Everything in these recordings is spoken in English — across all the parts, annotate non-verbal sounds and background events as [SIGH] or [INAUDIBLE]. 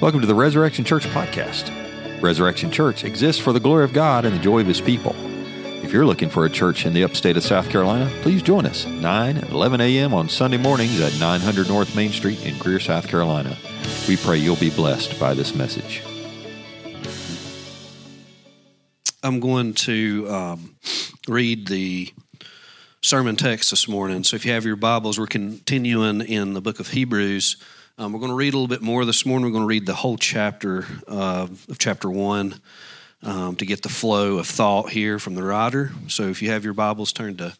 Welcome to the Resurrection Church podcast. Resurrection Church exists for the glory of God and the joy of His people. If you're looking for a church in the upstate of South Carolina, please join us 9 and 11 a.m. on Sunday mornings at 900 North Main Street in Greer, South Carolina. We pray you'll be blessed by this message. I'm going to um, read the sermon text this morning. So if you have your Bibles, we're continuing in the book of Hebrews. Um, we're going to read a little bit more this morning. We're going to read the whole chapter uh, of chapter one um, to get the flow of thought here from the writer. So if you have your Bibles, turn to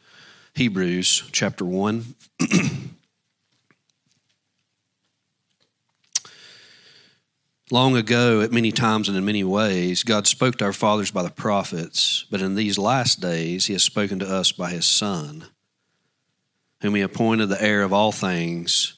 Hebrews chapter one. [CLEARS THROAT] Long ago, at many times and in many ways, God spoke to our fathers by the prophets, but in these last days, He has spoken to us by His Son, whom He appointed the heir of all things,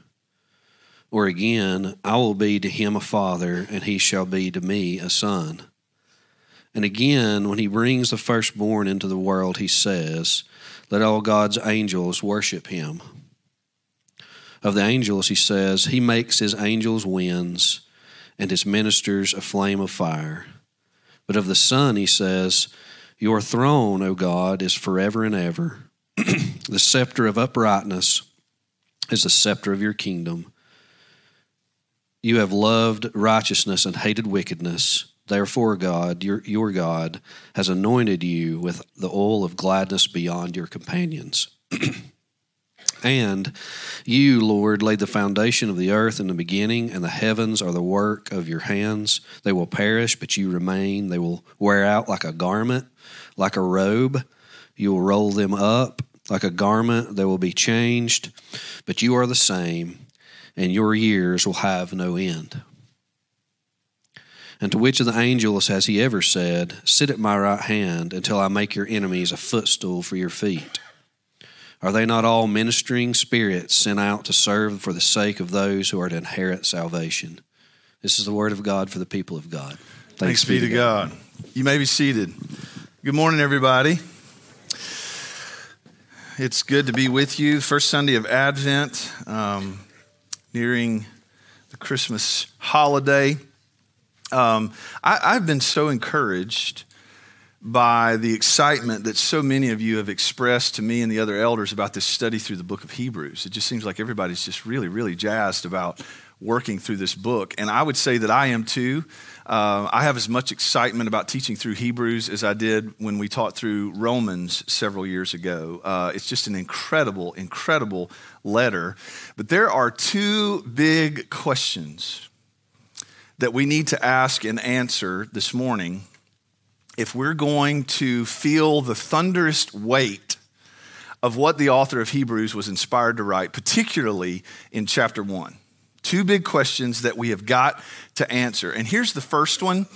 Or again, I will be to him a father, and he shall be to me a son. And again, when he brings the firstborn into the world, he says, Let all God's angels worship him. Of the angels, he says, He makes his angels winds and his ministers a flame of fire. But of the Son, he says, Your throne, O God, is forever and ever. [CLEARS THROAT] the scepter of uprightness is the scepter of your kingdom. You have loved righteousness and hated wickedness. Therefore, God, your, your God, has anointed you with the oil of gladness beyond your companions. [CLEARS THROAT] And you, Lord, laid the foundation of the earth in the beginning, and the heavens are the work of your hands. They will perish, but you remain. They will wear out like a garment, like a robe. You will roll them up like a garment. They will be changed, but you are the same, and your years will have no end. And to which of the angels has he ever said, Sit at my right hand until I make your enemies a footstool for your feet? Are they not all ministering spirits sent out to serve for the sake of those who are to inherit salvation? This is the word of God for the people of God. Thanks, Thanks be to God. God. You may be seated. Good morning, everybody. It's good to be with you. First Sunday of Advent, um, nearing the Christmas holiday. Um, I, I've been so encouraged by the excitement that so many of you have expressed to me and the other elders about this study through the book of Hebrews. It just seems like everybody's just really, really jazzed about working through this book. And I would say that I am too. Uh, I have as much excitement about teaching through Hebrews as I did when we taught through Romans several years ago. Uh, it's just an incredible, incredible letter. But there are two big questions that we need to ask and answer this morning if we're going to feel the thunderous weight of what the author of Hebrews was inspired to write, particularly in chapter one. Two big questions that we have got to answer. And here's the first one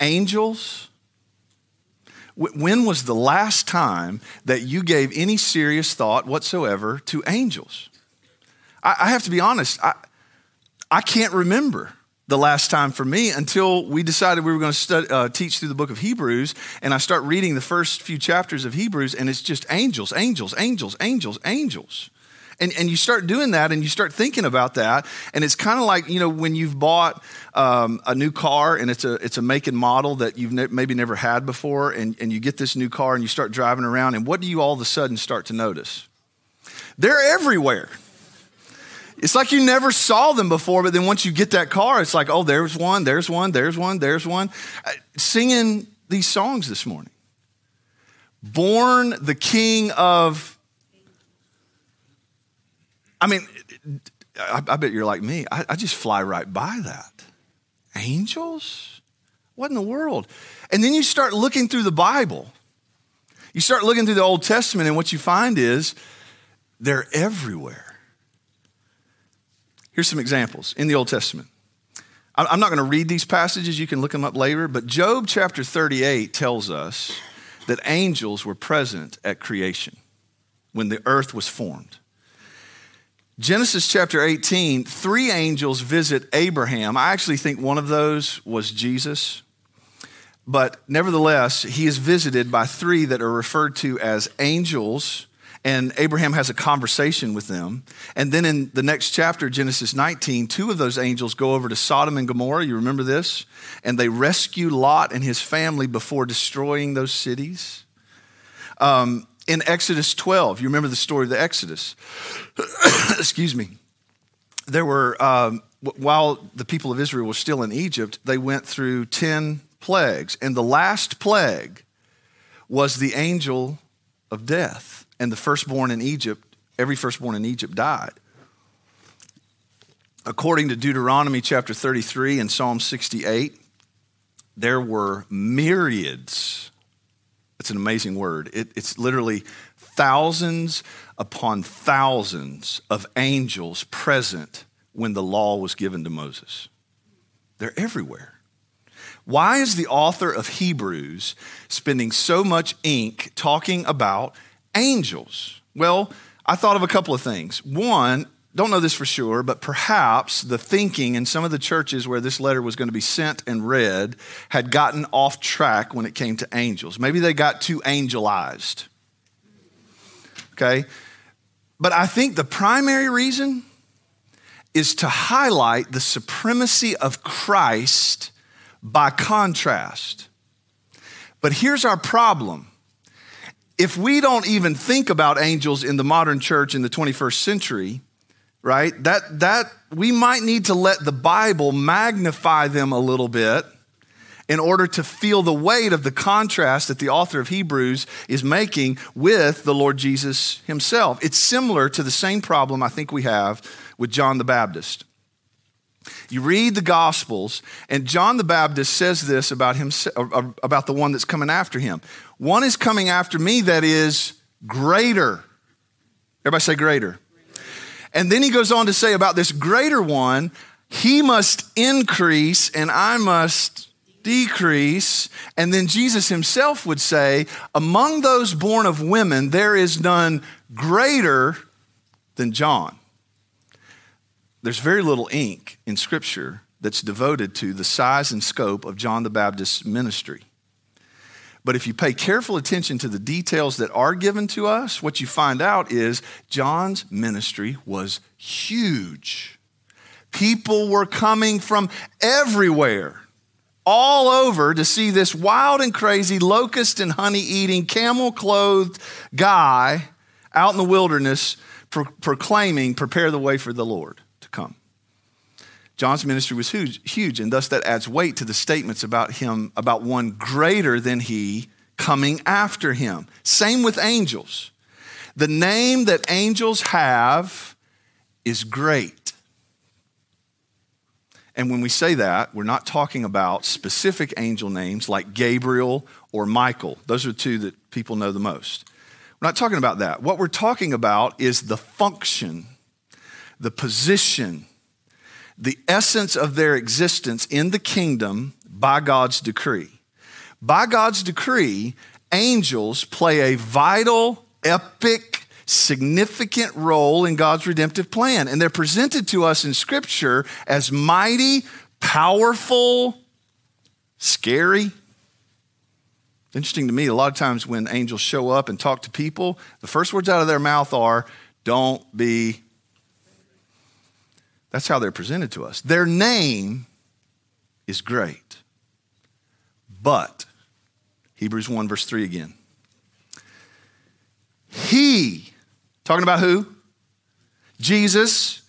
Angels, when was the last time that you gave any serious thought whatsoever to angels? I, have to be honest, I, I can't remember the last time for me until we decided we were going to study, uh, teach through the book of Hebrews. And I start reading the first few chapters of Hebrews, and it's just angels, angels, angels, angels, angels. And, and you start doing that and you start thinking about that. And it's kind of like, you know, when you've bought um, a new car and it's a, it's a make and model that you've ne- maybe never had before, and, and you get this new car and you start driving around, and what do you all of a sudden start to notice? They're everywhere. It's like you never saw them before, but then once you get that car, it's like, oh, there's one, there's one, there's one, there's one. Uh, singing these songs this morning. Born the King of. I mean, I, I bet you're like me. I, I just fly right by that. Angels? What in the world? And then you start looking through the Bible. You start looking through the Old Testament, and what you find is they're everywhere. Here's some examples in the Old Testament I'm not going to read these passages, you can look them up later, but Job chapter 38 tells us that angels were present at creation when the earth was formed. Genesis chapter 18, three angels visit Abraham. I actually think one of those was Jesus. But nevertheless, he is visited by three that are referred to as angels, and Abraham has a conversation with them. And then in the next chapter, Genesis 19, two of those angels go over to Sodom and Gomorrah. You remember this? And they rescue Lot and his family before destroying those cities. Um, in Exodus 12. You remember the story of the Exodus. [COUGHS] Excuse me. There were, um, while the people of Israel were still in Egypt, they went through 10 plagues. And the last plague was the angel of death. And the firstborn in Egypt, every firstborn in Egypt died. According to Deuteronomy chapter 33 and Psalm 68, there were myriads it's an amazing word. It, it's literally thousands upon thousands of angels present when the law was given to Moses. They're everywhere. Why is the author of Hebrews spending so much ink talking about angels? Well, I thought of a couple of things. One, don't know this for sure, but perhaps the thinking in some of the churches where this letter was going to be sent and read had gotten off track when it came to angels. Maybe they got too angelized. Okay? But I think the primary reason is to highlight the supremacy of Christ by contrast. But here's our problem. If we don't even think about angels in the modern church in the 21st century, right? That, that we might need to let the Bible magnify them a little bit in order to feel the weight of the contrast that the author of Hebrews is making with the Lord Jesus himself. It's similar to the same problem I think we have with John the Baptist. You read the Gospels, and John the Baptist says this about him, uh, uh, about the one that's coming after him. One is coming after me that is greater. Everybody say greater. And then he goes on to say about this greater one, he must increase and I must decrease. And then Jesus himself would say, Among those born of women, there is none greater than John. There's very little ink in Scripture that's devoted to the size and scope of John the Baptist's ministry. But if you pay careful attention to the details that are given to us, what you find out is John's ministry was huge. People were coming from everywhere, all over, to see this wild and crazy, locust and honey eating, camel clothed guy out in the wilderness pro- proclaiming, Prepare the way for the Lord to come. John's ministry was huge, huge, and thus that adds weight to the statements about him, about one greater than he coming after him. Same with angels. The name that angels have is great. And when we say that, we're not talking about specific angel names like Gabriel or Michael. Those are two that people know the most. We're not talking about that. What we're talking about is the function, the position, the essence of their existence in the kingdom by God's decree. By God's decree, angels play a vital, epic, significant role in God's redemptive plan. And they're presented to us in Scripture as mighty, powerful, scary. Interesting to me, a lot of times when angels show up and talk to people, the first words out of their mouth are, Don't be that's how they're presented to us. Their name is great. But, Hebrews 1, verse 3 again. He, talking about who? Jesus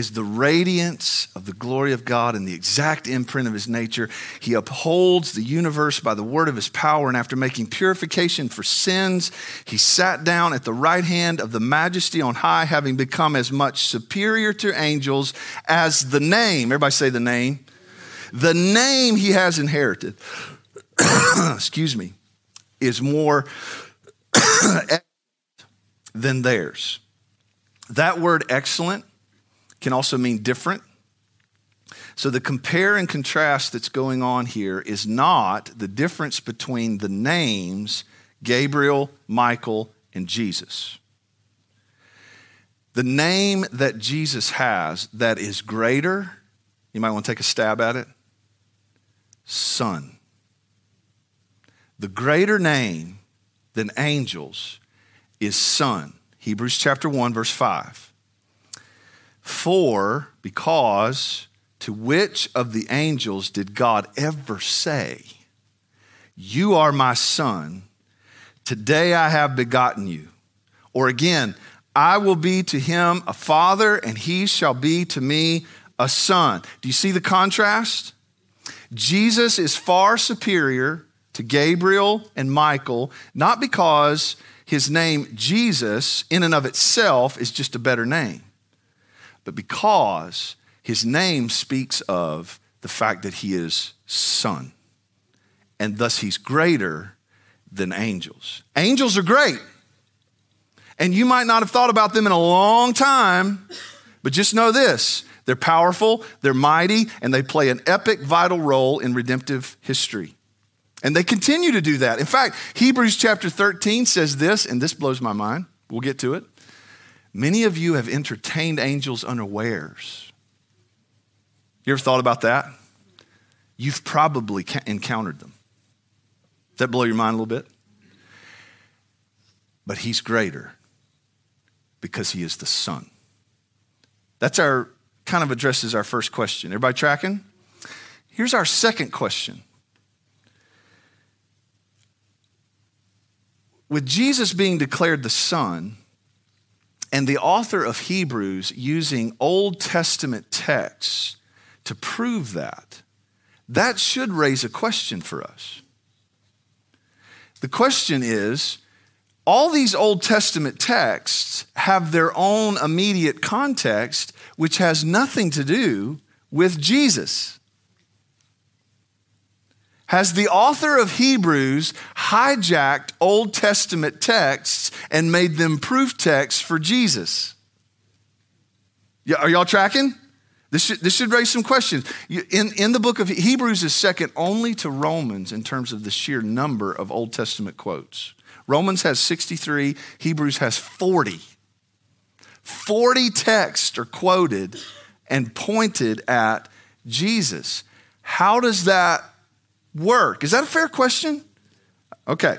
is the radiance of the glory of God and the exact imprint of his nature. He upholds the universe by the word of his power, and after making purification for sins, he sat down at the right hand of the majesty on high, having become as much superior to angels as the name, everybody say the name, the name he has inherited, [COUGHS] excuse me, is more [COUGHS] than theirs. That word excellent can also mean different. So the compare and contrast that's going on here is not the difference between the names Gabriel, Michael, and Jesus. The name that Jesus has that is greater, you might want to take a stab at it Son. The greater name than angels is Son. Hebrews chapter 1, verse 5. For, because, to which of the angels did God ever say, You are my son, today I have begotten you? Or again, I will be to him a father, and he shall be to me a son. Do you see the contrast? Jesus is far superior to Gabriel and Michael, not because his name, Jesus, in and of itself, is just a better name, but because his name speaks of the fact that he is son, and thus he's greater than angels. Angels are great, and you might not have thought about them in a long time, but just know this they're powerful, they're mighty, and they play an epic, vital role in redemptive history. And they continue to do that. In fact, Hebrews chapter 13 says this, and this blows my mind. We'll get to it. Many of you have entertained angels unawares. You ever thought about that? You've probably encountered them. Does that blow your mind a little bit? But he's greater because he is the Son. That's our kind of addresses our first question. Everybody tracking? Here's our second question With Jesus being declared the Son, and the author of Hebrews using Old Testament texts to prove that, that should raise a question for us. The question is all these Old Testament texts have their own immediate context, which has nothing to do with Jesus. Has the author of Hebrews hijacked Old Testament texts and made them proof texts for Jesus? Are y'all tracking? This should, this should raise some questions. In, in the book of Hebrews is second only to Romans in terms of the sheer number of Old Testament quotes. Romans has 63, Hebrews has 40. 40 texts are quoted and pointed at Jesus. How does that work? Is that a fair question? Okay.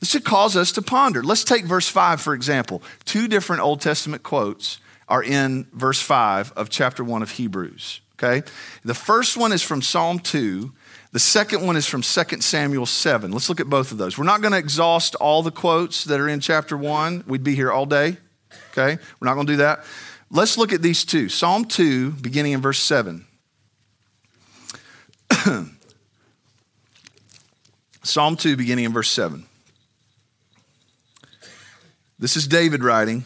This should cause us to ponder. Let's take verse 5, for example. Two different Old Testament quotes are in verse 5 of chapter 1 of Hebrews. Okay? The first one is from Psalm 2. The second one is from 2 Samuel 7. Let's look at both of those. We're not going to exhaust all the quotes that are in chapter 1. We'd be here all day. Okay? We're not going to do that. Let's look at these two. Psalm 2, beginning in verse 7. [CLEARS THROAT] Psalm 2, beginning in verse 7. This is David writing.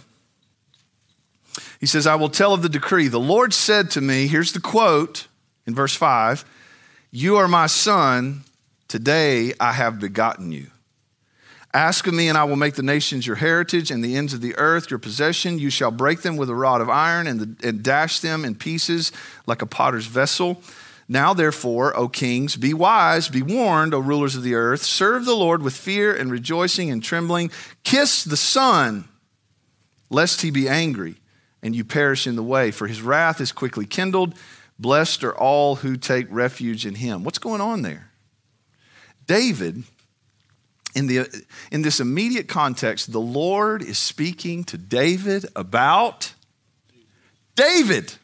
He says, I will tell of the decree. The Lord said to me, here's the quote in verse 5 You are my son, today I have begotten you. Ask of me, and I will make the nations your heritage and the ends of the earth your possession. You shall break them with a rod of iron and, the, and dash them in pieces like a potter's vessel. Now, therefore, O kings, be wise, be warned, O rulers of the earth. Serve the Lord with fear and rejoicing and trembling. Kiss the Son, lest he be angry and you perish in the way, for his wrath is quickly kindled. Blessed are all who take refuge in him. What's going on there? David, in, the, in this immediate context, the Lord is speaking to David about David.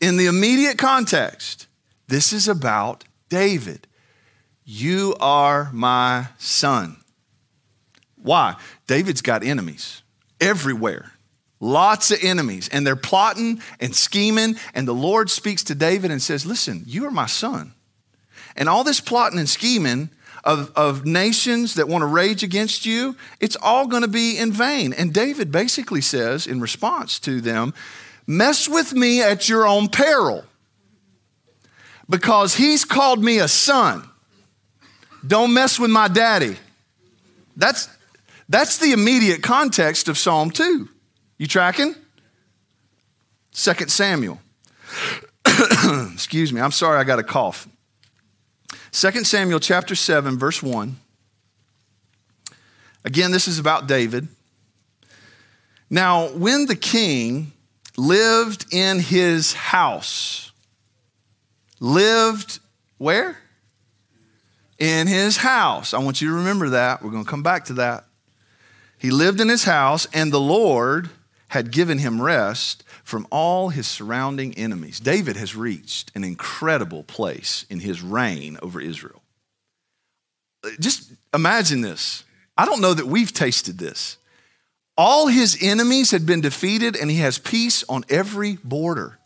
In the immediate context, this is about David. You are my son. Why? David's got enemies everywhere. Lots of enemies, and they're plotting and scheming. And the Lord speaks to David and says, Listen, you are my son. And all this plotting and scheming of, of nations that want to rage against you, it's all going to be in vain. And David basically says, in response to them, Mess with me at your own peril because he's called me a son. Don't mess with my daddy. That's, that's the immediate context of Psalm 2. You tracking? 2 Samuel. [CLEARS THROAT] Excuse me, I'm sorry I got a cough. 2 Samuel chapter 7, verse 1. Again, this is about David. Now, when the king lived in his house, lived where? In his house. I want you to remember that. We're going to come back to that. He lived in his house, and the Lord had given him rest from all his surrounding enemies. David has reached an incredible place in his reign over Israel. Uh, just imagine this. I don't know that we've tasted this. All his enemies had been defeated, and he has peace on every border.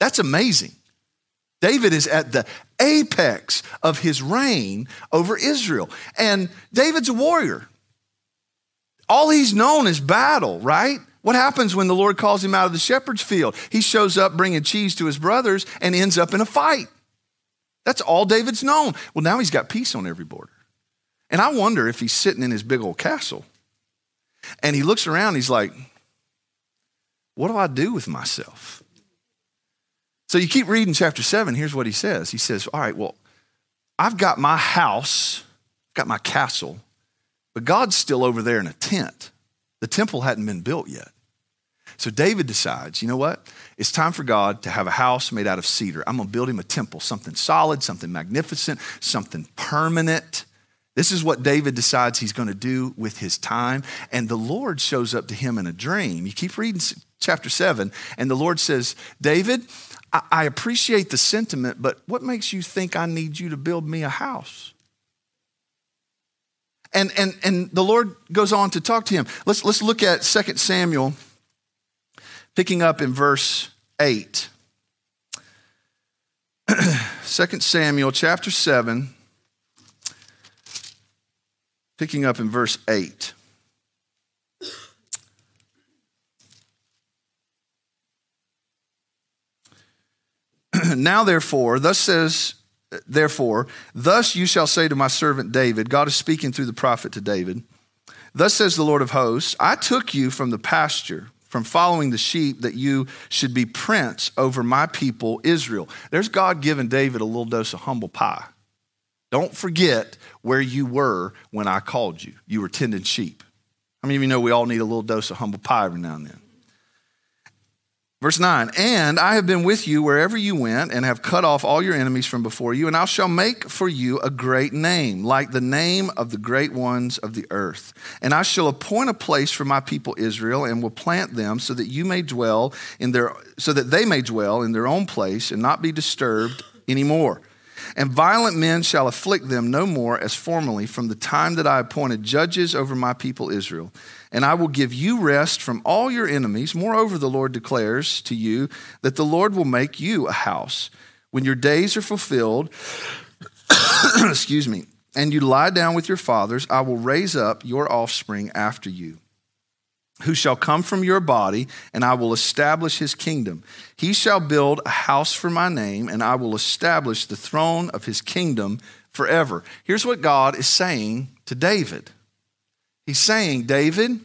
That's amazing. David is at the apex of his reign over Israel. And David's a warrior. All he's known is battle, right? What happens when the Lord calls him out of the shepherd's field? He shows up bringing cheese to his brothers and ends up in a fight. That's all David's known. Well, now he's got peace on every border. And I wonder if he's sitting in his big old castle and he looks around, he's like, What do I do with myself? So you keep reading chapter seven. Here's what he says He says, All right, well, I've got my house, I've got my castle, but God's still over there in a tent. The temple hadn't been built yet. So David decides, you know what? It's time for God to have a house made out of cedar. I'm going to build him a temple, something solid, something magnificent, something permanent. This is what David decides he's going to do with his time. And the Lord shows up to him in a dream. You keep reading chapter 7, and the Lord says, David, I appreciate the sentiment, but what makes you think I need you to build me a house? And, and, and the Lord goes on to talk to him. Let's, let's look at 2 Samuel, picking up in verse 8. [CLEARS THROAT] 2 Samuel chapter 7, picking up in verse 8. [CLEARS THROAT] now, therefore, thus says Therefore, thus you shall say to my servant David, God is speaking through the prophet to David, Thus says the Lord of hosts, I took you from the pasture, from following the sheep, that you should be prince over my people Israel. There's God giving David a little dose of humble pie. Don't forget where you were when I called you. You were tending sheep. How many of you know we all need a little dose of humble pie every now and then? Verse 9, and I have been with you wherever you went, and have cut off all your enemies from before you, and I shall make for you a great name, like the name of the great ones of the earth. And I shall appoint a place for my people Israel, and will plant them so that you may dwell in their so that they may dwell in their own place and not be disturbed anymore. And violent men shall afflict them no more as formerly from the time that I appointed judges over my people Israel. And I will give you rest from all your enemies. Moreover, the Lord declares to you that the Lord will make you a house. When your days are fulfilled, [COUGHS] excuse me, and you lie down with your fathers, I will raise up your offspring after you who shall come from your body, and I will establish his kingdom. He shall build a house for my name, and I will establish the throne of his kingdom forever. Here's what God is saying to David He's saying, David,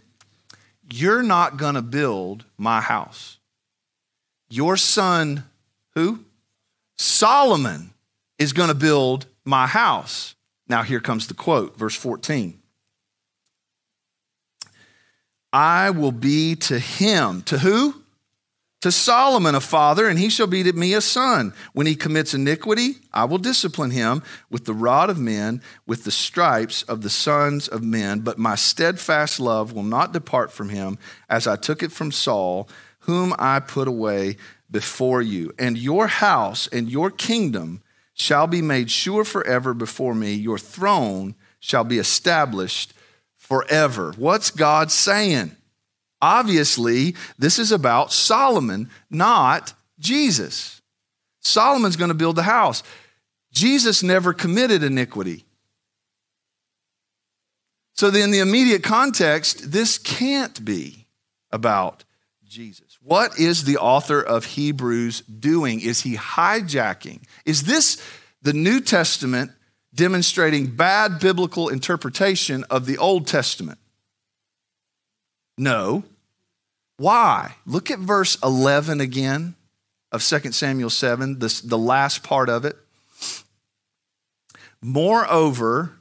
you're not going to build my house. Your son, who? Solomon is going to build my house. Now, here comes the quote, verse 14. I will be to him. To who? To Solomon a father, and he shall be to me a son. When he commits iniquity, I will discipline him with the rod of men, with the stripes of the sons of men. But my steadfast love will not depart from him, as I took it from Saul, whom I put away before you. And your house and your kingdom shall be made sure forever before me. Your throne shall be established forever. What's God saying? Obviously, this is about Solomon, not Jesus. Solomon's going to build the house. Jesus never committed iniquity. So, in the immediate context, this can't be about Jesus. What is the author of Hebrews doing? Is he hijacking? Is this the New Testament demonstrating bad biblical interpretation of the Old Testament? No. Why? Look at verse 11 again of 2 Samuel 7, this, the last part of it. Moreover,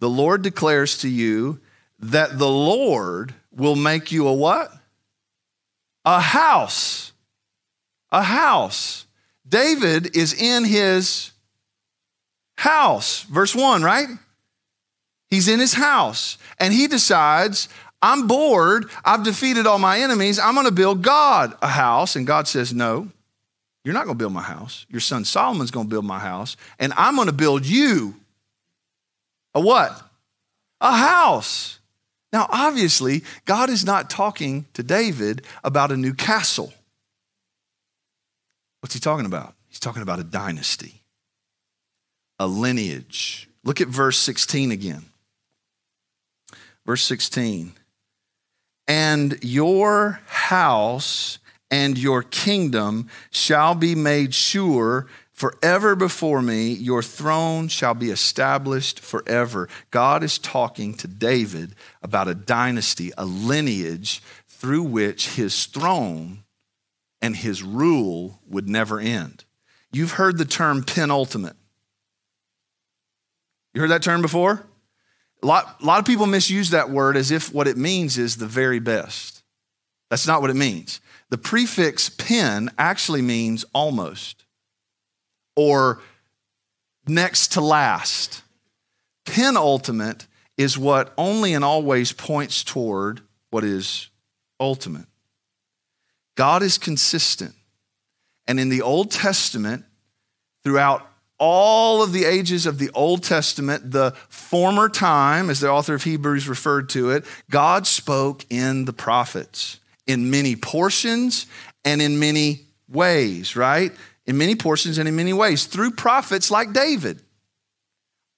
the Lord declares to you that the Lord will make you a what? A house. A house. David is in his house. Verse 1, right? He's in his house and he decides, I'm bored. I've defeated all my enemies. I'm going to build God a house. And God says, No, you're not going to build my house. Your son Solomon's going to build my house. And I'm going to build you a what? A house. Now, obviously, God is not talking to David about a new castle. What's he talking about? He's talking about a dynasty, a lineage. Look at verse 16 again. Verse 16. And your house and your kingdom shall be made sure forever before me. Your throne shall be established forever. God is talking to David about a dynasty, a lineage through which his throne and his rule would never end. You've heard the term penultimate. You heard that term before? A lot, a lot of people misuse that word as if what it means is the very best. That's not what it means. The prefix pen actually means almost or next to last. Penultimate is what only and always points toward what is ultimate. God is consistent. And in the Old Testament, throughout all of the ages of the Old Testament, the former time, as the author of Hebrews referred to it, God spoke in the prophets in many portions and in many ways, right? In many portions and in many ways through prophets like David.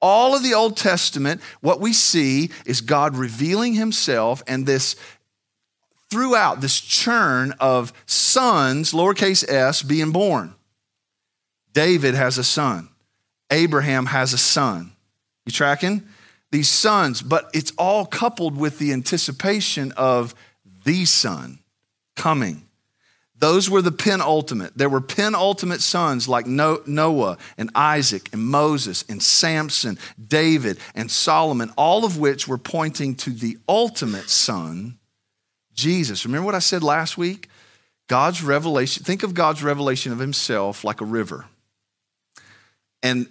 All of the Old Testament, what we see is God revealing himself and this throughout this churn of sons, lowercase s, being born. David has a son. Abraham has a son. You tracking? These sons, but it's all coupled with the anticipation of the son coming. Those were the penultimate. There were penultimate sons like Noah and Isaac and Moses and Samson, David and Solomon, all of which were pointing to the ultimate son, Jesus. Remember what I said last week? God's revelation, think of God's revelation of himself like a river. And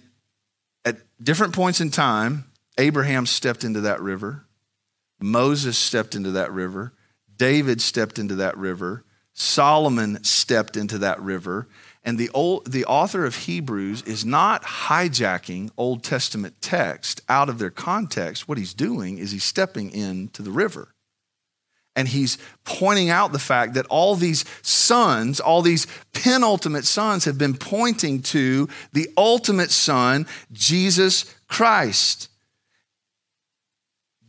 at different points in time, Abraham stepped into that river, Moses stepped into that river, David stepped into that river, Solomon stepped into that river. And the, old, the author of Hebrews is not hijacking Old Testament text out of their context. What he's doing is he's stepping into the river. And he's pointing out the fact that all these sons, all these penultimate sons, have been pointing to the ultimate son, Jesus Christ.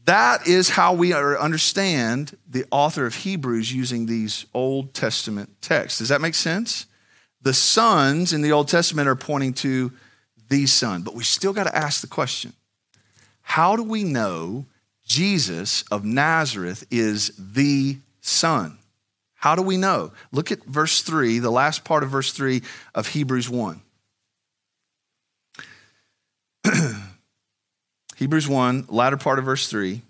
That is how we understand the author of Hebrews using these Old Testament texts. Does that make sense? The sons in the Old Testament are pointing to the son, but we still got to ask the question how do we know Jesus of Nazareth is the Son. How do we know? Look at verse 3, the last part of verse 3 of Hebrews 1. [CLEARS THROAT] Hebrews 1, latter part of verse 3.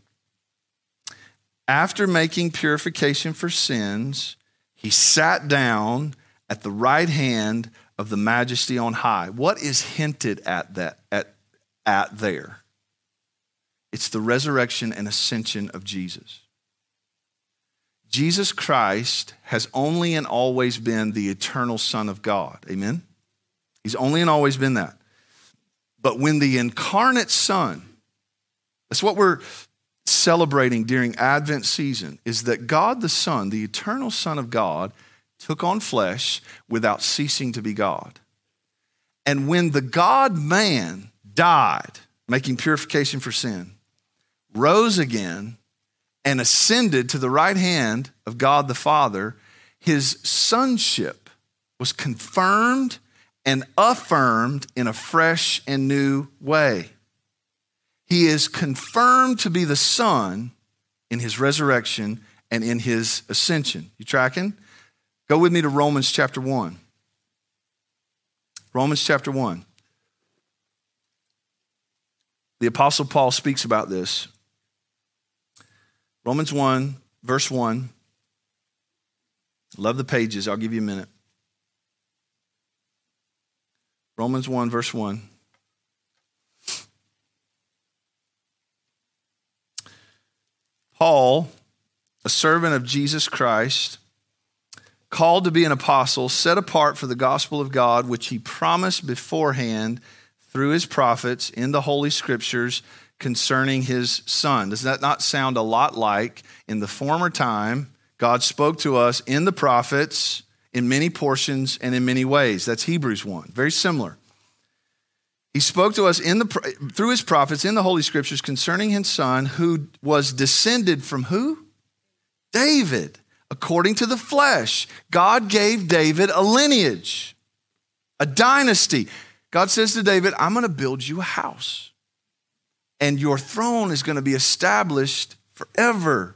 After making purification for sins, he sat down at the right hand of the majesty on high. What is hinted at that at, at there? It's the resurrection and ascension of Jesus. Jesus Christ has only and always been the eternal Son of God. Amen? He's only and always been that. But when the incarnate Son, that's what we're celebrating during Advent season, is that God the Son, the eternal Son of God, took on flesh without ceasing to be God. And when the God man died, making purification for sin, rose again, and ascended to the right hand of God the Father, his sonship was confirmed and affirmed in a fresh and new way. He is confirmed to be the Son in his resurrection and in his ascension. You tracking? Go with me to Romans chapter 1. Romans chapter 1. The Apostle Paul speaks about this. Romans 1, verse 1. Love the pages. I'll give you a minute. Romans 1, verse 1. Paul, a servant of Jesus Christ, called to be an apostle, set apart for the gospel of God, which he promised beforehand through his prophets in the Holy Scriptures concerning his son. Does that not sound a lot like in the former time, God spoke to us in the prophets in many portions and in many ways? That's Hebrews 1. Very similar. He spoke to us in the, through his prophets in the Holy Scriptures concerning his son, who was descended from who? David, according to the flesh. God gave David a lineage, a dynasty. God says to David, I'm going to build you a house, and your throne is going to be established forever.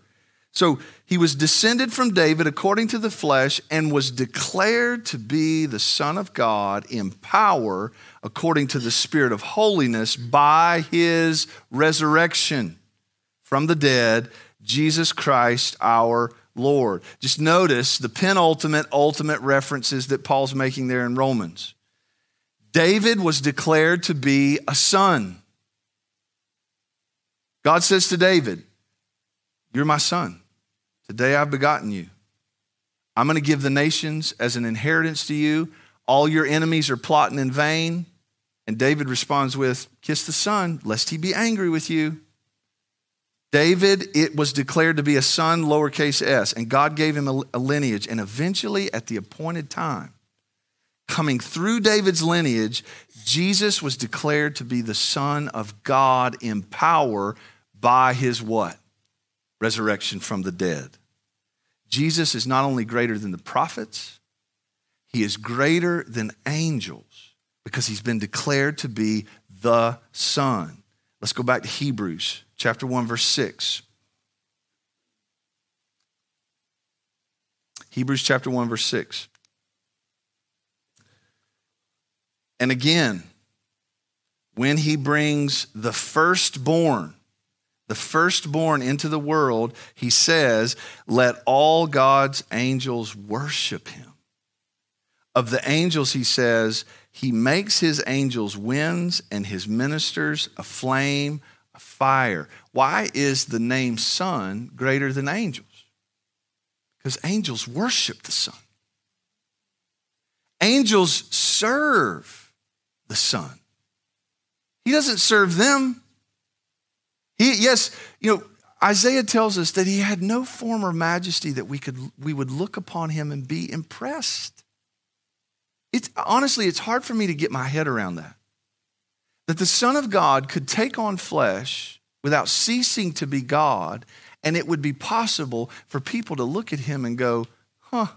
So he was descended from David according to the flesh and was declared to be the Son of God in power according to the Spirit of holiness by his resurrection from the dead, Jesus Christ our Lord. Just notice the penultimate, ultimate references that Paul's making there in Romans. David was declared to be a son. God says to David, You're my son. Today I've begotten you. I'm going to give the nations as an inheritance to you. All your enemies are plotting in vain. And David responds with, Kiss the son, lest he be angry with you. David, it was declared to be a son, lowercase s, and God gave him a, lineage. And eventually, at the appointed time, coming through David's lineage, Jesus was declared to be the Son of God in power by his what? Resurrection from the dead. Jesus is not only greater than the prophets, he is greater than angels because he's been declared to be the Son. Let's go back to Hebrews chapter 1, verse 6. Hebrews chapter 1, verse 6. And again, when he brings the firstborn, the firstborn into the world, he says, Let all God's angels worship him. Of the angels, he says, He makes his angels winds and his ministers a flame, a fire. Why is the name Son greater than angels? Because angels worship the Son, angels serve the Son. He doesn't serve them. He, yes, you know, Isaiah tells us that he had no form or majesty that we could we would look upon him and be impressed. It's honestly, it's hard for me to get my head around that. That the Son of God could take on flesh without ceasing to be God, and it would be possible for people to look at him and go, huh,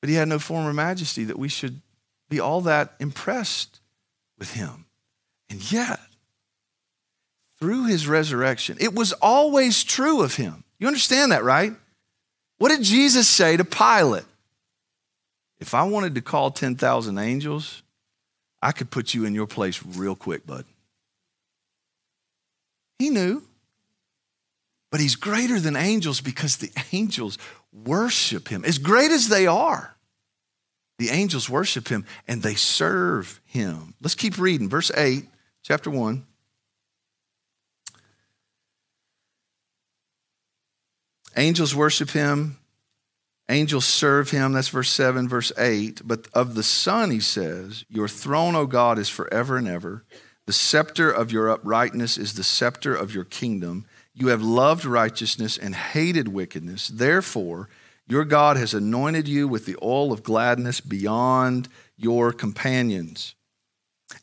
But he had no form or majesty that we should be all that impressed with him. And yet, through his resurrection, it was always true of him. You understand that, right? What did Jesus say to Pilate? If I wanted to call 10,000 angels, I could put you in your place real quick, bud. He knew. But he's greater than angels because the angels worship him. As great as they are, the angels worship him and they serve him. Let's keep reading. Verse 8, chapter 1. Angels worship him. Angels serve him. That's verse 7, verse 8. But of the Son, he says, Your throne, O God, is forever and ever. The scepter of your uprightness is the scepter of your kingdom. You have loved righteousness and hated wickedness. Therefore, your God has anointed you with the oil of gladness beyond your companions.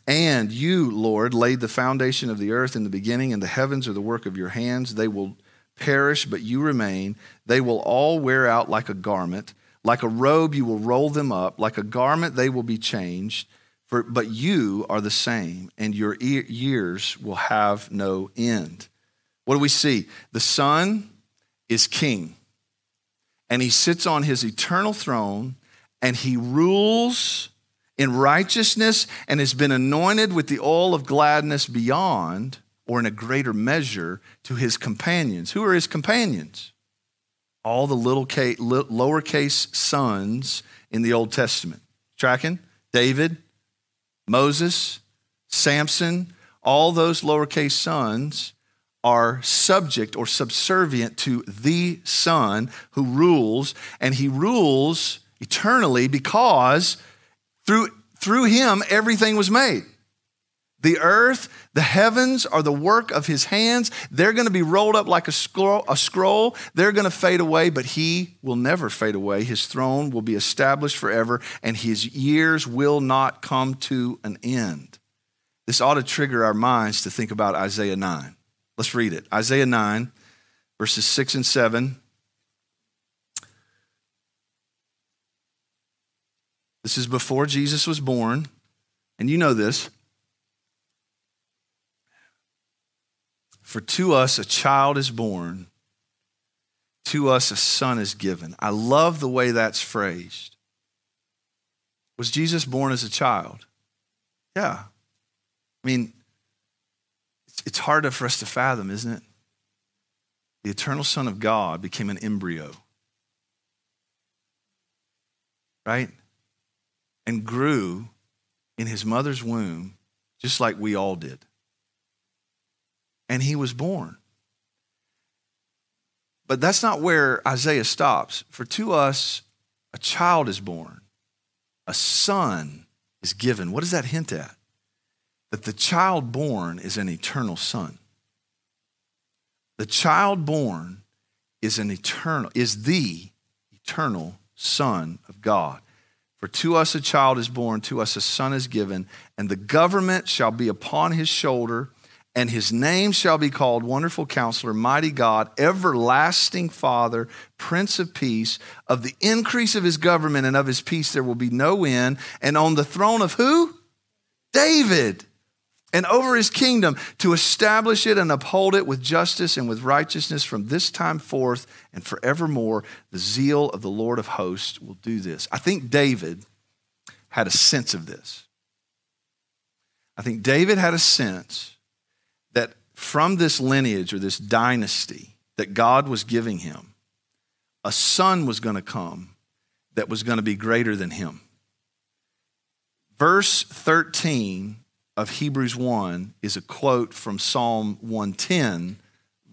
And you, Lord, laid the foundation of the earth in the beginning, and the heavens are the work of your hands. They will perish, but you remain. They will all wear out like a garment. Like a robe, you will roll them up. Like a garment, they will be changed. For, but you are the same, and your years will have no end. What do we see? The Son is king, and he sits on his eternal throne, and he rules in righteousness and has been anointed with the oil of gladness beyond or in a greater measure to his companions. Who are his companions? All the little case, lowercase sons in the Old Testament. Tracking? David, Moses, Samson, all those lowercase sons are subject or subservient to the Son who rules, and he rules eternally because through, through him everything was made. The earth, the heavens are the work of his hands. They're going to be rolled up like a scroll, a scroll. They're going to fade away, but he will never fade away. His throne will be established forever, and his years will not come to an end. This ought to trigger our minds to think about Isaiah 9. Let's read it. Isaiah 9, verses 6 and 7. This is before Jesus was born, and you know this. For to us a child is born, to us a son is given. I love the way that's phrased. Was Jesus born as a child? Yeah. I mean, it's hard for us to fathom, isn't it? The eternal Son of God became an embryo. Right? And grew in his mother's womb just like we all did and he was born. But that's not where Isaiah stops. For to us, a child is born, a son is given. What does that hint at? That the child born is an eternal son. The child born is an eternal, is the eternal Son of God. For to us a child is born, to us a son is given, and the government shall be upon his shoulder and his name shall be called Wonderful Counselor, Mighty God, Everlasting Father, Prince of Peace. Of the increase of his government and of his peace there will be no end. And on the throne of who? David. And over his kingdom to establish it and uphold it with justice and with righteousness from this time forth and forevermore. The zeal of the Lord of hosts will do this. I think David had a sense of this. I think David had a sense that from this lineage or this dynasty that God was giving him, a son was going to come that was going to be greater than him. Verse 13 of Hebrews 1 is a quote from Psalm 110,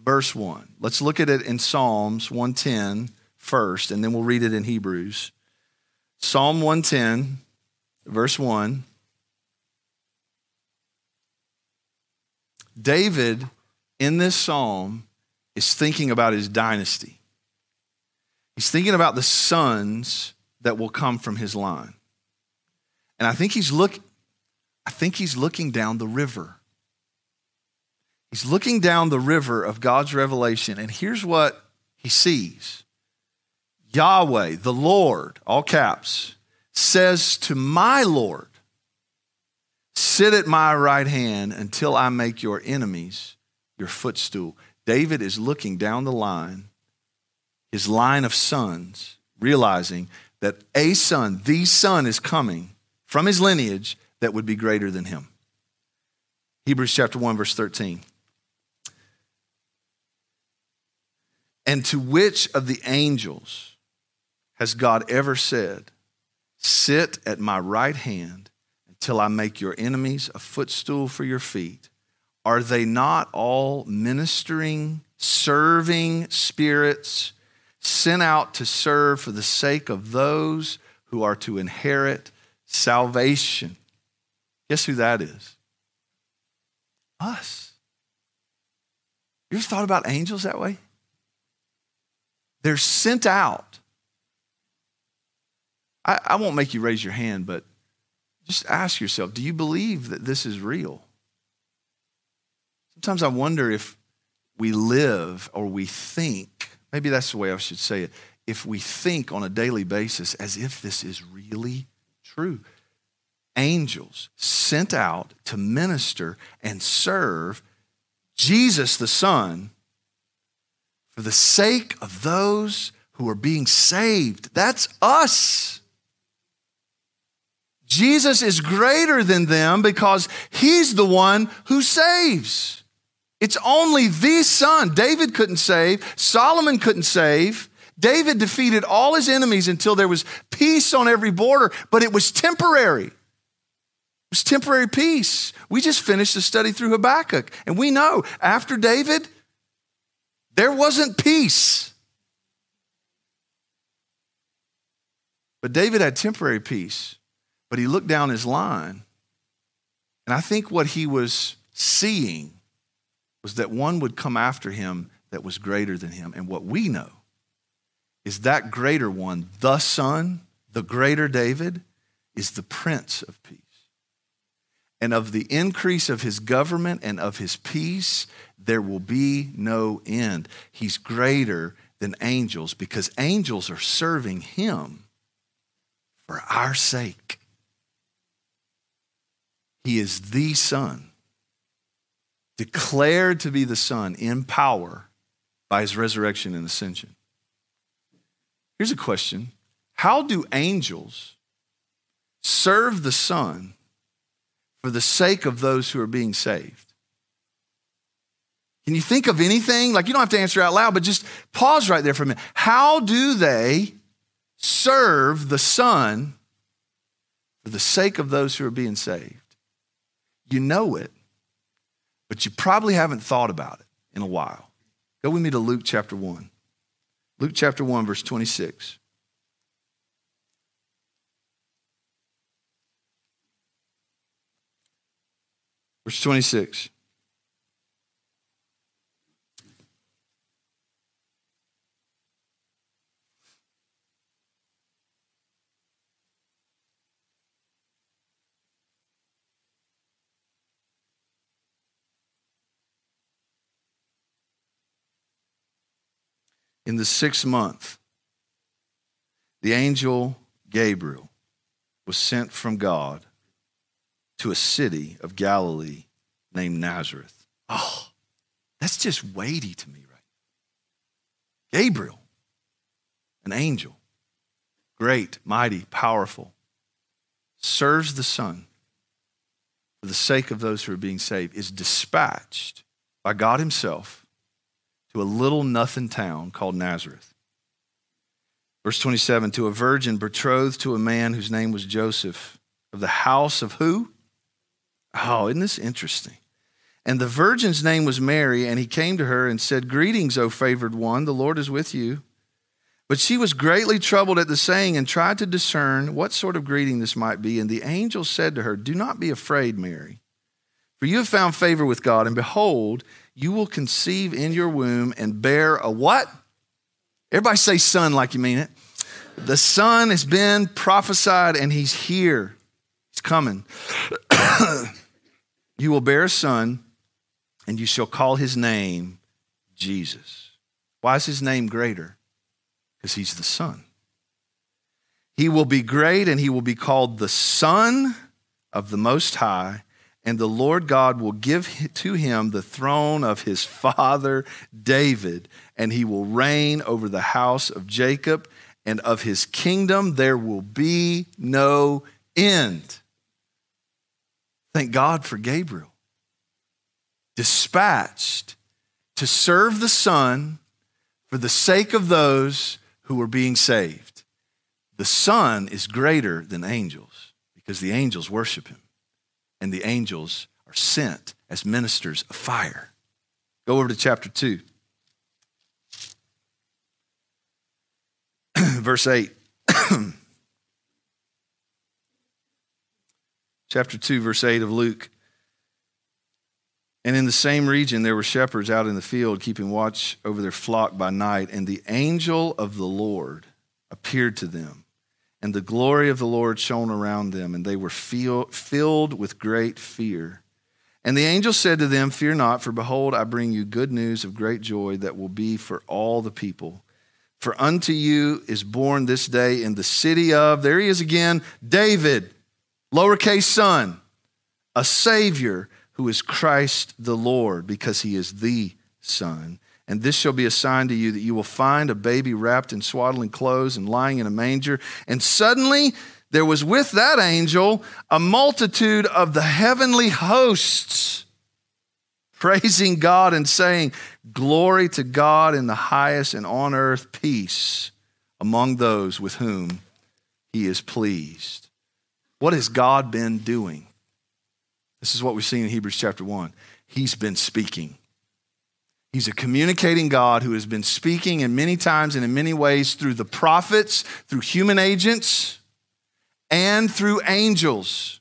verse 1. Let's look at it in Psalms 110 first, and then we'll read it in Hebrews. Psalm 110, verse 1. David, in this psalm, is thinking about his dynasty. He's thinking about the sons that will come from his line. And I think he's look I think he's looking down the river. He's looking down the river of God's revelation and here's what he sees. Yahweh, the Lord, all caps, says to my Lord, Sit at my right hand until I make your enemies your footstool. David is looking down the line, his line of sons, realizing that a son, the son, is coming from his lineage that would be greater than him. Hebrews chapter 1, verse 13. And to which of the angels has God ever said, Sit at my right hand until I make your enemies a footstool for your feet. Are they not all ministering, serving spirits sent out to serve for the sake of those who are to inherit salvation? Guess who that is? Us. You ever thought about angels that way? They're sent out. I, I won't make you raise your hand, but just ask yourself do you believe that this is real? Sometimes I wonder if we live or we think, maybe that's the way I should say it, if we think on a daily basis as if this is really true. Angels sent out to minister and serve Jesus the Son for the sake of those who are being saved. That's us. Jesus is greater than them because he's the one who saves. It's only the Son. David couldn't save, Solomon couldn't save. David defeated all his enemies until there was peace on every border, but it was temporary. It was temporary peace. We just finished a study through Habakkuk, and we know after David, there wasn't peace. But David had temporary peace. But he looked down his line, and I think what he was seeing was that one would come after him that was greater than him. And what we know is that greater one, the Son, the greater David, is the Prince of Peace. And of the increase of his government and of his peace, there will be no end. He's greater than angels because angels are serving him for our sake. He is the Son, declared to be the Son in power by his resurrection and ascension. Here's a question How do angels serve the Son for the sake of those who are being saved? Can you think of anything? Like, you don't have to answer out loud, but just pause right there for a minute. How do they serve the Son for the sake of those who are being saved? You know it, but you probably haven't thought about it in a while. Go with me to Luke chapter 1. Luke chapter 1, verse 26. Verse 26. in the sixth month, the angel Gabriel was sent from God to a city of Galilee named Nazareth. Oh, that's just weighty to me, right? Gabriel, an angel, great, mighty, powerful, serves the Son for the sake of those who are being saved, is dispatched by God Himself to a little nothing town called Nazareth. Verse 27 to a virgin betrothed to a man whose name was Joseph of the house of who? Oh, isn't this interesting? And the virgin's name was Mary, and he came to her and said, Greetings, O favored one, the Lord is with you. But she was greatly troubled at the saying and tried to discern what sort of greeting this might be. And the angel said to her, Do not be afraid, Mary, for you have found favor with God, and behold, you will conceive in your womb and bear a what? Everybody say son like you mean it. The son has been prophesied and he's here. He's coming. [COUGHS] you will bear a son and you shall call his name Jesus. Why is his name greater? Because he's the son. He will be great and he will be called the Son of the Most High and the Lord God will give to him the throne of his father David, and he will reign over the house of Jacob, and of his kingdom there will be no end. Thank God for Gabriel, dispatched to serve the Son for the sake of those who are being saved. The Son is greater than angels because the angels worship him and the angels are sent as ministers of fire. Go over to chapter 2. [CLEARS THROAT] Verse 8. [CLEARS THROAT] chapter 2, verse 8 of Luke. And in the same region, there were shepherds out in the field keeping watch over their flock by night, and the angel of the Lord appeared to them and the glory of the Lord shone around them, and they were feel, filled with great fear. And the angel said to them, Fear not, for behold, I bring you good news of great joy that will be for all the people. For unto you is born this day in the city of, there he is again, David, lowercase son, a Savior who is Christ the Lord, because he is the Son. And this shall be a sign to you that you will find a baby wrapped in swaddling clothes and lying in a manger. And suddenly there was with that angel a multitude of the heavenly hosts praising God and saying, Glory to God in the highest, and on earth peace among those with whom he is pleased. What has God been doing? This is what we see in Hebrews chapter 1. He's been speaking. He's a communicating God who has been speaking in many times and in many ways through the prophets, through human agents, and through angels,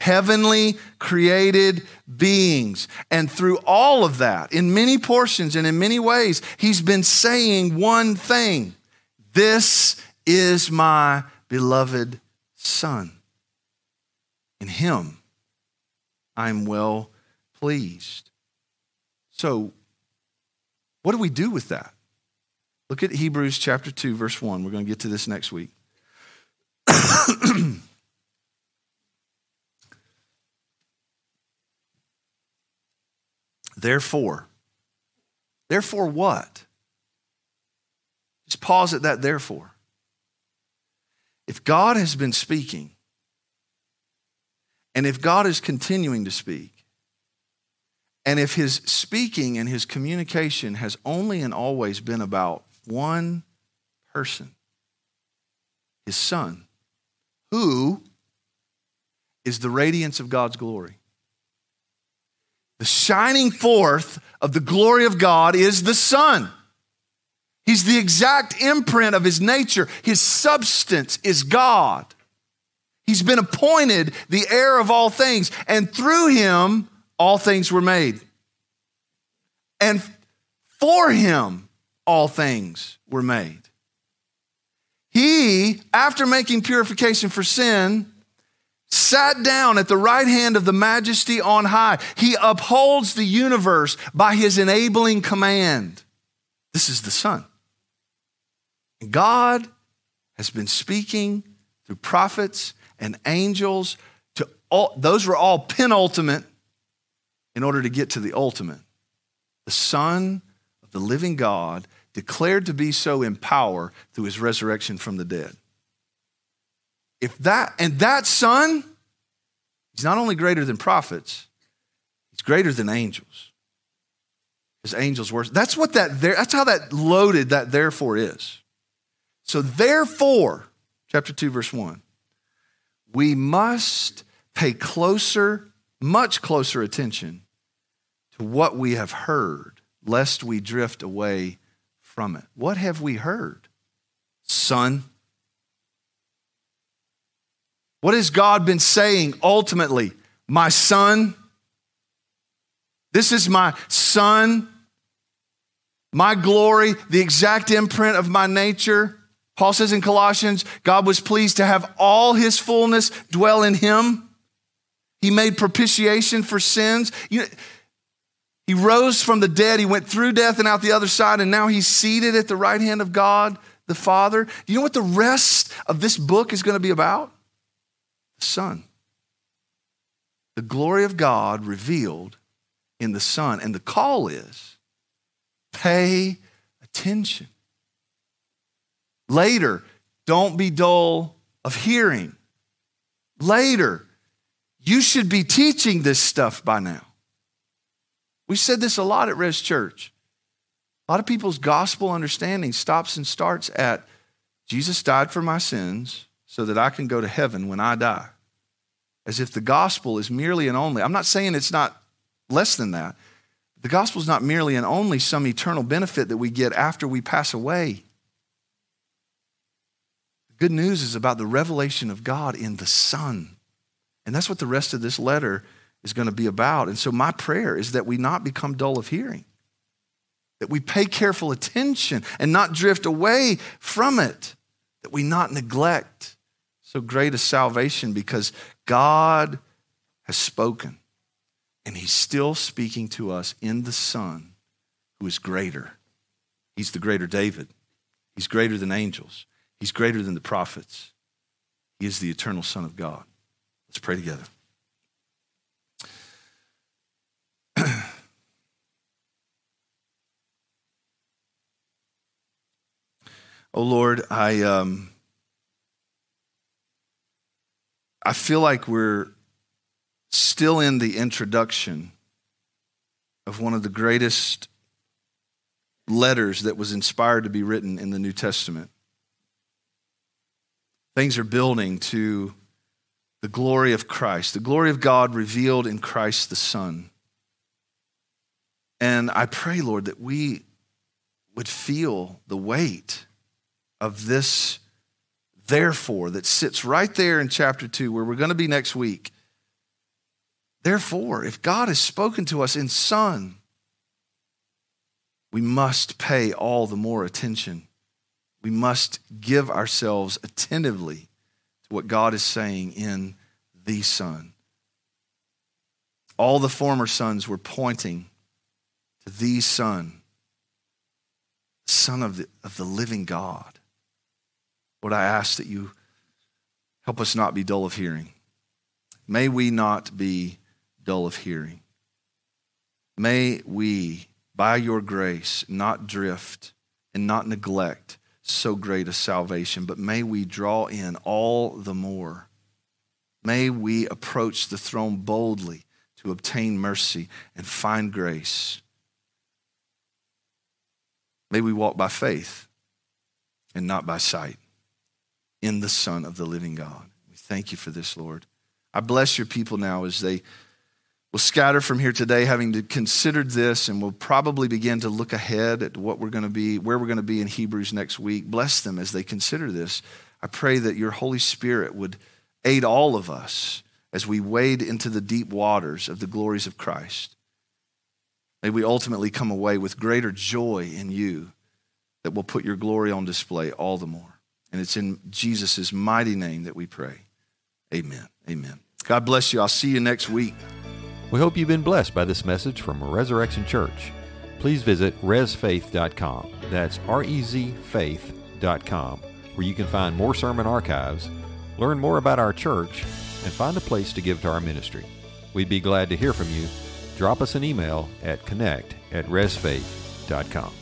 heavenly created beings. And through all of that, in many portions and in many ways, he's been saying one thing This is my beloved Son. In him, I'm well pleased. So, what do we do with that? Look at Hebrews chapter 2, verse 1. We're going to get to this next week. [COUGHS] therefore, therefore what? Just pause at that, therefore. If God has been speaking, and if God is continuing to speak, and if his speaking and his communication has only and always been about one person, his son, who is the radiance of God's glory. The shining forth of the glory of God is the Son. He's the exact imprint of his nature. His substance is God. He's been appointed the heir of all things, and through him, all things were made. And for him, all things were made. He, after making purification for sin, sat down at the right hand of the majesty on high. He upholds the universe by his enabling command. This is the Son. God has been speaking through prophets and angels to all, those were all penultimate in order to get to the ultimate. The Son of the living God, declared to be so in power through his resurrection from the dead. If that, and that Son, he's not only greater than prophets, he's greater than angels. His angels worship. That's what that there, that's how that loaded that therefore is. So therefore, chapter 2, verse 1, we must pay closer, much closer attention to what we have heard, lest we drift away from it. What have we heard? Son. What has God been saying ultimately? My son. This is my son. My glory, the exact imprint of my nature. Paul says in Colossians, God was pleased to have all his fullness dwell in him. He made propitiation for sins. You he rose from the dead. He went through death and out the other side, and now he's seated at the right hand of God the Father. Do you know what the rest of this book is going to be about? The Son. The glory of God revealed in the Son. And the call is pay attention. Later, don't be dull of hearing. Later, you should be teaching this stuff by now. We said this a lot at Rez Church. A lot of people's gospel understanding stops and starts at Jesus died for my sins so that I can go to heaven when I die. As if the gospel is merely and only, I'm not saying it's not less than that. The gospel is not merely and only some eternal benefit that we get after we pass away. Good news is about the revelation of God in the Son. And that's what the rest of this letter is going to be about. And so, my prayer is that we not become dull of hearing, that we pay careful attention and not drift away from it, that we not neglect so great a salvation because God has spoken and He's still speaking to us in the Son who is greater. He's the greater David, He's greater than angels, He's greater than the prophets. He is the eternal Son of God. Let's pray together. [CLEARS THROAT] Oh Lord, I um, I feel like we're still in the introduction of one of the greatest letters that was inspired to be written in the New Testament. Things are building to the glory of Christ, the glory of God revealed in Christ the Son. And I pray, Lord, that we would feel the weight of this therefore that sits right there in chapter 2, where we're going to be next week. Therefore, if God has spoken to us in Son, we must pay all the more attention. We must give ourselves attentively to what God is saying in the Son. All the former sons were pointing to the Son, Son of the, of the living God. Lord, I ask that you help us not be dull of hearing. May we not be dull of hearing. May we, by your grace, not drift and not neglect so great a salvation, but may we draw in all the more. May we approach the throne boldly to obtain mercy and find grace. May we walk by faith and not by sight in the Son of the living God. We thank you for this, Lord. I bless your people now as they will scatter from here today, having considered this, and we'll probably begin to look ahead at what we're going to be, where we're going to be in Hebrews next week. Bless them as they consider this. I pray that your Holy Spirit would aid all of us as we wade into the deep waters of the glories of Christ. May we ultimately come away with greater joy in you that will put your glory on display all the more. And it's in Jesus' mighty name that we pray. Amen. Amen. God bless you. I'll see you next week. We hope you've been blessed by this message from Resurrection Church. Please visit rezfaith.com. That's R E Z faith.com, where you can find more sermon archives, learn more about our church, and find a place to give to our ministry. We'd be glad to hear from you. Drop us an email at connect at rezfaith.com.